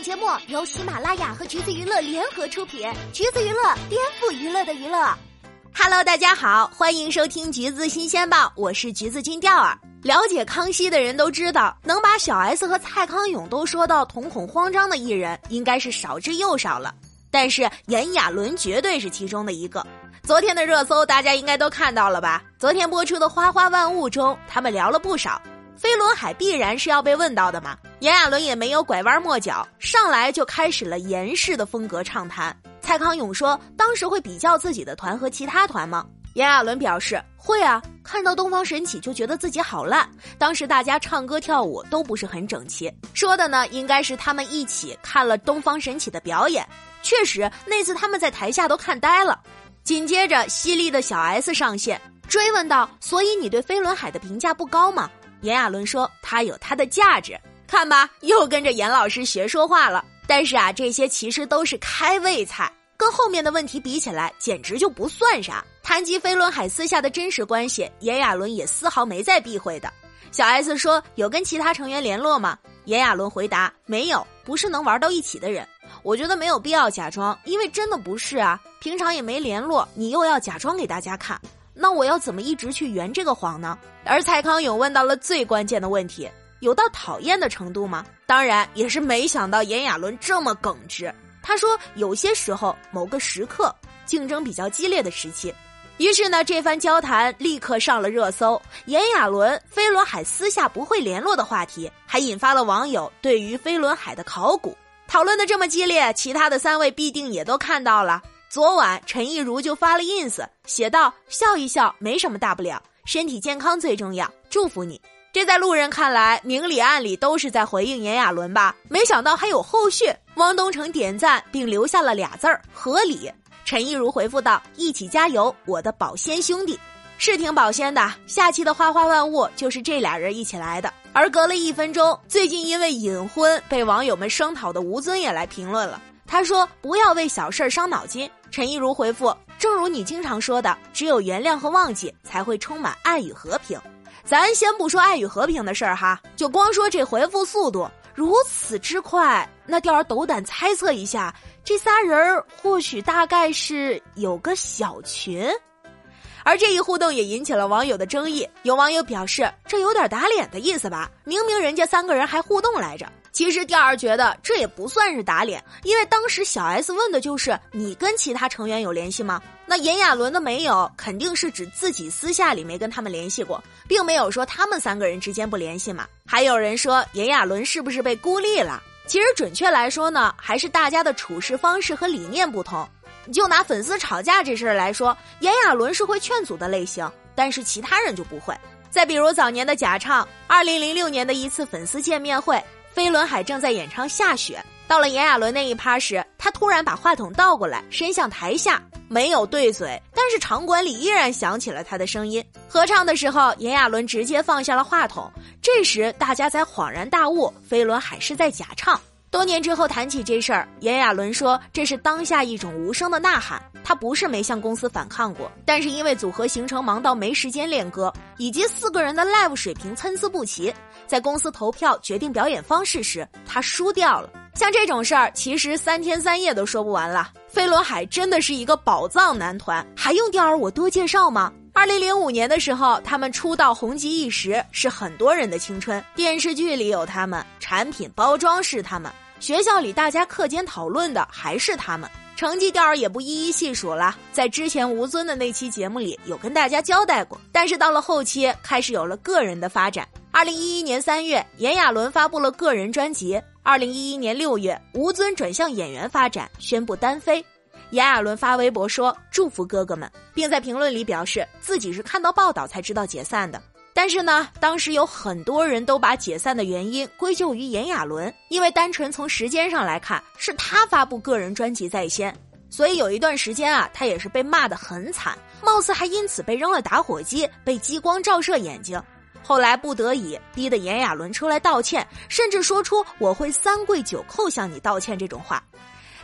本节目由喜马拉雅和橘子娱乐联合出品，橘子娱乐颠覆娱乐的娱乐。Hello，大家好，欢迎收听橘子新鲜报，我是橘子金钓儿。了解康熙的人都知道，能把小 S 和蔡康永都说到瞳孔慌张的艺人，应该是少之又少了。但是炎亚纶绝对是其中的一个。昨天的热搜大家应该都看到了吧？昨天播出的《花花万物》中，他们聊了不少。飞轮海必然是要被问到的嘛，炎亚纶也没有拐弯抹角，上来就开始了严式的风格畅谈。蔡康永说：“当时会比较自己的团和其他团吗？”炎亚纶表示：“会啊，看到东方神起就觉得自己好烂。当时大家唱歌跳舞都不是很整齐。”说的呢，应该是他们一起看了东方神起的表演。确实，那次他们在台下都看呆了。紧接着，犀利的小 S 上线，追问道：“所以你对飞轮海的评价不高吗？”炎亚纶说：“他有他的价值，看吧，又跟着严老师学说话了。但是啊，这些其实都是开胃菜，跟后面的问题比起来，简直就不算啥。谈及飞轮海私下的真实关系，炎亚纶也丝毫没再避讳的。小 S 说：有跟其他成员联络吗？炎亚纶回答：没有，不是能玩到一起的人。我觉得没有必要假装，因为真的不是啊，平常也没联络，你又要假装给大家看。”那我要怎么一直去圆这个谎呢？而蔡康永问到了最关键的问题：有到讨厌的程度吗？当然，也是没想到炎亚纶这么耿直。他说，有些时候，某个时刻，竞争比较激烈的时期。于是呢，这番交谈立刻上了热搜。炎亚纶、飞轮海私下不会联络的话题，还引发了网友对于飞轮海的考古。讨论的这么激烈，其他的三位必定也都看到了。昨晚陈亦儒就发了 ins，写道：“笑一笑，没什么大不了，身体健康最重要，祝福你。”这在路人看来，明里暗里都是在回应炎亚纶吧？没想到还有后续。汪东城点赞并留下了俩字儿“合理”。陈亦儒回复道：“一起加油，我的保鲜兄弟，是挺保鲜的。下期的花花万物就是这俩人一起来的。”而隔了一分钟，最近因为隐婚被网友们声讨的吴尊也来评论了。他说：“不要为小事儿伤脑筋。”陈亦儒回复：“正如你经常说的，只有原谅和忘记，才会充满爱与和平。咱先不说爱与和平的事儿哈，就光说这回复速度如此之快，那钓儿斗胆猜测一下，这仨人或许大概是有个小群。而这一互动也引起了网友的争议，有网友表示这有点打脸的意思吧？明明人家三个人还互动来着。”其实钓儿觉得这也不算是打脸，因为当时小 S 问的就是你跟其他成员有联系吗？那炎亚纶的没有，肯定是指自己私下里没跟他们联系过，并没有说他们三个人之间不联系嘛。还有人说炎亚纶是不是被孤立了？其实准确来说呢，还是大家的处事方式和理念不同。就拿粉丝吵架这事儿来说，炎亚纶是会劝阻的类型，但是其他人就不会。再比如早年的假唱，二零零六年的一次粉丝见面会。飞轮海正在演唱《下雪》，到了炎亚纶那一趴时，他突然把话筒倒过来，伸向台下，没有对嘴，但是场馆里依然响起了他的声音。合唱的时候，炎亚纶直接放下了话筒，这时大家才恍然大悟，飞轮海是在假唱。多年之后谈起这事儿，炎亚纶说这是当下一种无声的呐喊。他不是没向公司反抗过，但是因为组合行程忙到没时间练歌，以及四个人的 live 水平参差不齐，在公司投票决定表演方式时，他输掉了。像这种事儿，其实三天三夜都说不完了。飞轮海真的是一个宝藏男团，还用调儿我多介绍吗？二零零五年的时候，他们出道红极一时，是很多人的青春。电视剧里有他们，产品包装是他们，学校里大家课间讨论的还是他们。成绩调也不一一细数了，在之前吴尊的那期节目里有跟大家交代过。但是到了后期，开始有了个人的发展。二零一一年三月，炎亚纶发布了个人专辑。二零一一年六月，吴尊转向演员发展，宣布单飞。炎亚纶发微博说：“祝福哥哥们，并在评论里表示自己是看到报道才知道解散的。但是呢，当时有很多人都把解散的原因归咎于炎亚纶，因为单纯从时间上来看，是他发布个人专辑在先，所以有一段时间啊，他也是被骂得很惨，貌似还因此被扔了打火机，被激光照射眼睛。后来不得已，逼得炎亚纶出来道歉，甚至说出“我会三跪九叩向你道歉”这种话。”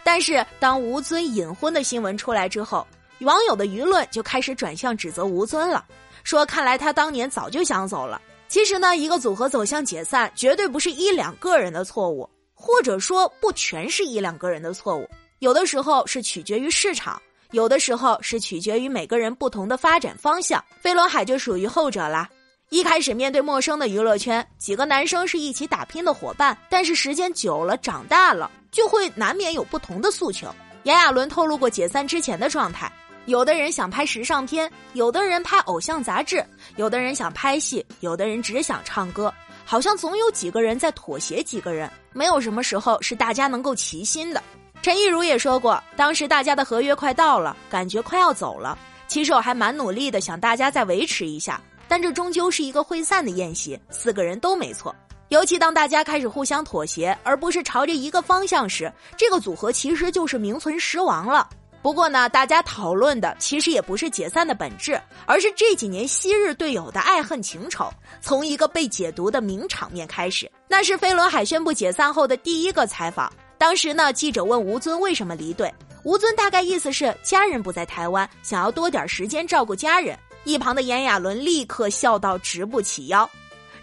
但是，当吴尊隐婚的新闻出来之后，网友的舆论就开始转向指责吴尊了，说看来他当年早就想走了。其实呢，一个组合走向解散，绝对不是一两个人的错误。或者说不全是一两个人的错误，有的时候是取决于市场，有的时候是取决于每个人不同的发展方向。飞轮海就属于后者啦。一开始面对陌生的娱乐圈，几个男生是一起打拼的伙伴，但是时间久了，长大了就会难免有不同的诉求。炎亚纶透露过解散之前的状态：有的人想拍时尚片，有的人拍偶像杂志，有的人想拍戏，有的人只想唱歌，好像总有几个人在妥协，几个人没有什么时候是大家能够齐心的。陈亦儒也说过，当时大家的合约快到了，感觉快要走了，其实我还蛮努力的，想大家再维持一下。但这终究是一个会散的宴席，四个人都没错。尤其当大家开始互相妥协，而不是朝着一个方向时，这个组合其实就是名存实亡了。不过呢，大家讨论的其实也不是解散的本质，而是这几年昔日队友的爱恨情仇，从一个被解读的名场面开始。那是飞轮海宣布解散后的第一个采访。当时呢，记者问吴尊为什么离队，吴尊大概意思是家人不在台湾，想要多点时间照顾家人。一旁的炎亚纶立刻笑到直不起腰，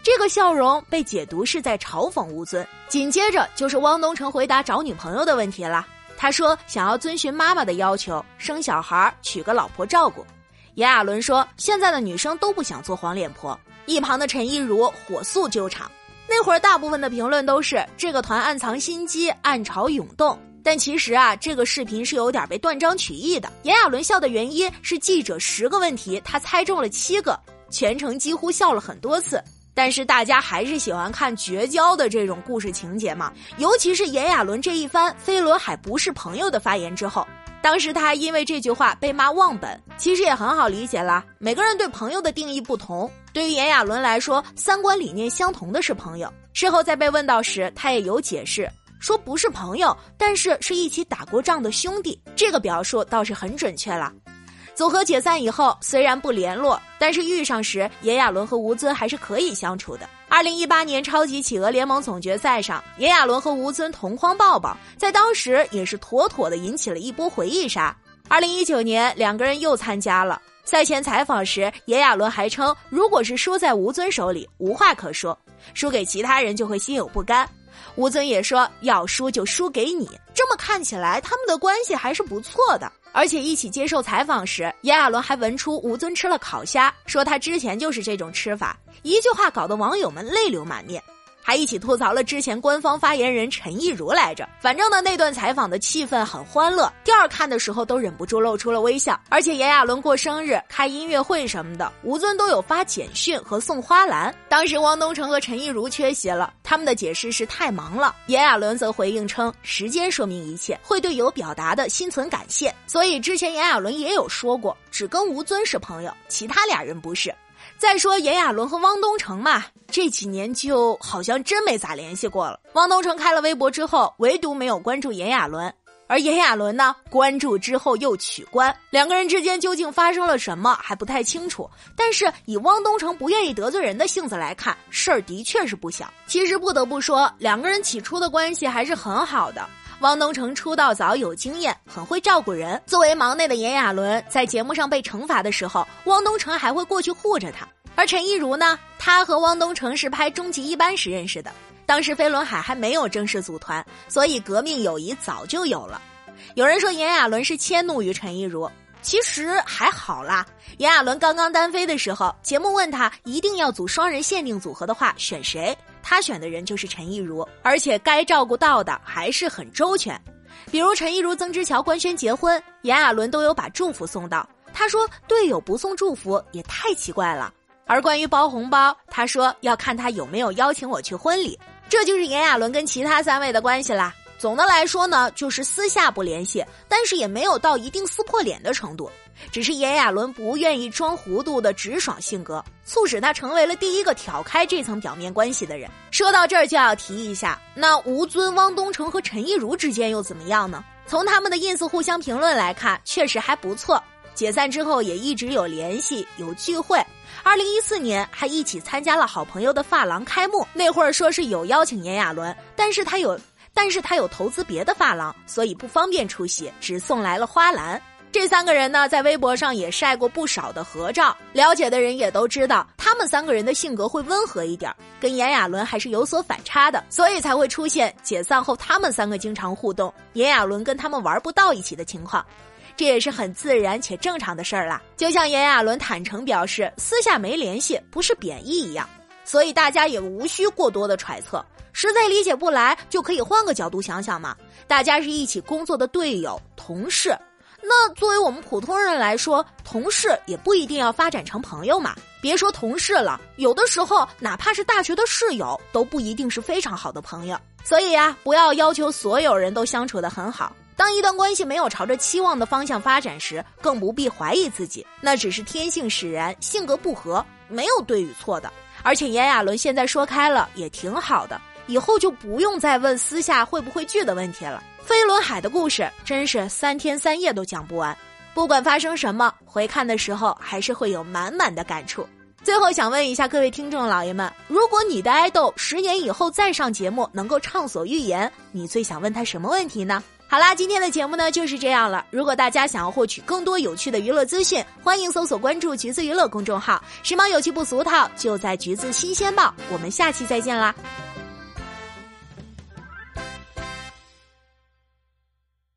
这个笑容被解读是在嘲讽吴尊。紧接着就是汪东城回答找女朋友的问题了，他说想要遵循妈妈的要求，生小孩，娶个老婆照顾。炎亚纶说现在的女生都不想做黄脸婆。一旁的陈亦儒火速救场，那会儿大部分的评论都是这个团暗藏心机，暗潮涌动。但其实啊，这个视频是有点被断章取义的。炎亚纶笑的原因是记者十个问题，他猜中了七个，全程几乎笑了很多次。但是大家还是喜欢看绝交的这种故事情节嘛，尤其是炎亚纶这一番“飞轮海不是朋友”的发言之后，当时他还因为这句话被骂忘本。其实也很好理解啦，每个人对朋友的定义不同。对于炎亚纶来说，三观理念相同的是朋友。事后在被问到时，他也有解释。说不是朋友，但是是一起打过仗的兄弟，这个表述倒是很准确了。组合解散以后，虽然不联络，但是遇上时，炎亚纶和吴尊还是可以相处的。二零一八年超级企鹅联盟总决赛上，炎亚纶和吴尊同框抱抱，在当时也是妥妥的引起了一波回忆杀。二零一九年，两个人又参加了赛前采访时，炎亚纶还称，如果是输在吴尊手里，无话可说，输给其他人就会心有不甘。吴尊也说要输就输给你，这么看起来他们的关系还是不错的。而且一起接受采访时，炎亚纶还闻出吴尊吃了烤虾，说他之前就是这种吃法，一句话搞得网友们泪流满面。还一起吐槽了之前官方发言人陈亦儒来着。反正呢，那段采访的气氛很欢乐，第二看的时候都忍不住露出了微笑。而且炎亚纶过生日、开音乐会什么的，吴尊都有发简讯和送花篮。当时汪东城和陈亦儒缺席了，他们的解释是太忙了。炎亚纶则回应称，时间说明一切，会对有表达的心存感谢。所以之前炎亚纶也有说过，只跟吴尊是朋友，其他俩人不是。再说炎亚纶和汪东城嘛，这几年就好像真没咋联系过了。汪东城开了微博之后，唯独没有关注炎亚纶，而炎亚纶呢，关注之后又取关，两个人之间究竟发生了什么还不太清楚。但是以汪东城不愿意得罪人的性子来看，事儿的确是不小。其实不得不说，两个人起初的关系还是很好的。汪东城出道早，有经验，很会照顾人。作为忙内的炎亚纶，在节目上被惩罚的时候，汪东城还会过去护着他。而陈亦儒呢，他和汪东城是拍《终极一班》时认识的，当时飞轮海还没有正式组团，所以革命友谊早就有了。有人说炎亚纶是迁怒于陈亦儒，其实还好啦。炎亚纶刚刚单飞的时候，节目问他一定要组双人限定组合的话，选谁？他选的人就是陈亦儒，而且该照顾到的还是很周全，比如陈亦儒、曾之乔官宣结婚，炎亚纶都有把祝福送到。他说队友不送祝福也太奇怪了。而关于包红包，他说要看他有没有邀请我去婚礼。这就是炎亚纶跟其他三位的关系啦。总的来说呢，就是私下不联系，但是也没有到一定撕破脸的程度。只是炎亚纶不愿意装糊涂的直爽性格，促使他成为了第一个挑开这层表面关系的人。说到这儿就要提一下，那吴尊、汪东城和陈亦儒之间又怎么样呢？从他们的 ins 互相评论来看，确实还不错。解散之后也一直有联系，有聚会。二零一四年还一起参加了好朋友的发廊开幕，那会儿说是有邀请炎亚纶，但是他有。但是他有投资别的发廊，所以不方便出席，只送来了花篮。这三个人呢，在微博上也晒过不少的合照，了解的人也都知道，他们三个人的性格会温和一点，跟炎亚纶还是有所反差的，所以才会出现解散后他们三个经常互动，炎亚纶跟他们玩不到一起的情况，这也是很自然且正常的事儿啦。就像炎亚纶坦诚表示，私下没联系不是贬义一样，所以大家也无需过多的揣测，实在理解不来就可以换个角度想想嘛，大家是一起工作的队友、同事。那作为我们普通人来说，同事也不一定要发展成朋友嘛。别说同事了，有的时候哪怕是大学的室友，都不一定是非常好的朋友。所以呀，不要要求所有人都相处得很好。当一段关系没有朝着期望的方向发展时，更不必怀疑自己，那只是天性使然，性格不合，没有对与错的。而且炎亚纶现在说开了，也挺好的，以后就不用再问私下会不会聚的问题了。飞轮海的故事真是三天三夜都讲不完，不管发生什么，回看的时候还是会有满满的感触。最后想问一下各位听众老爷们，如果你的爱豆十年以后再上节目能够畅所欲言，你最想问他什么问题呢？好啦，今天的节目呢就是这样了。如果大家想要获取更多有趣的娱乐资讯，欢迎搜索关注“橘子娱乐”公众号，时髦有趣不俗套，就在“橘子新鲜报”。我们下期再见啦！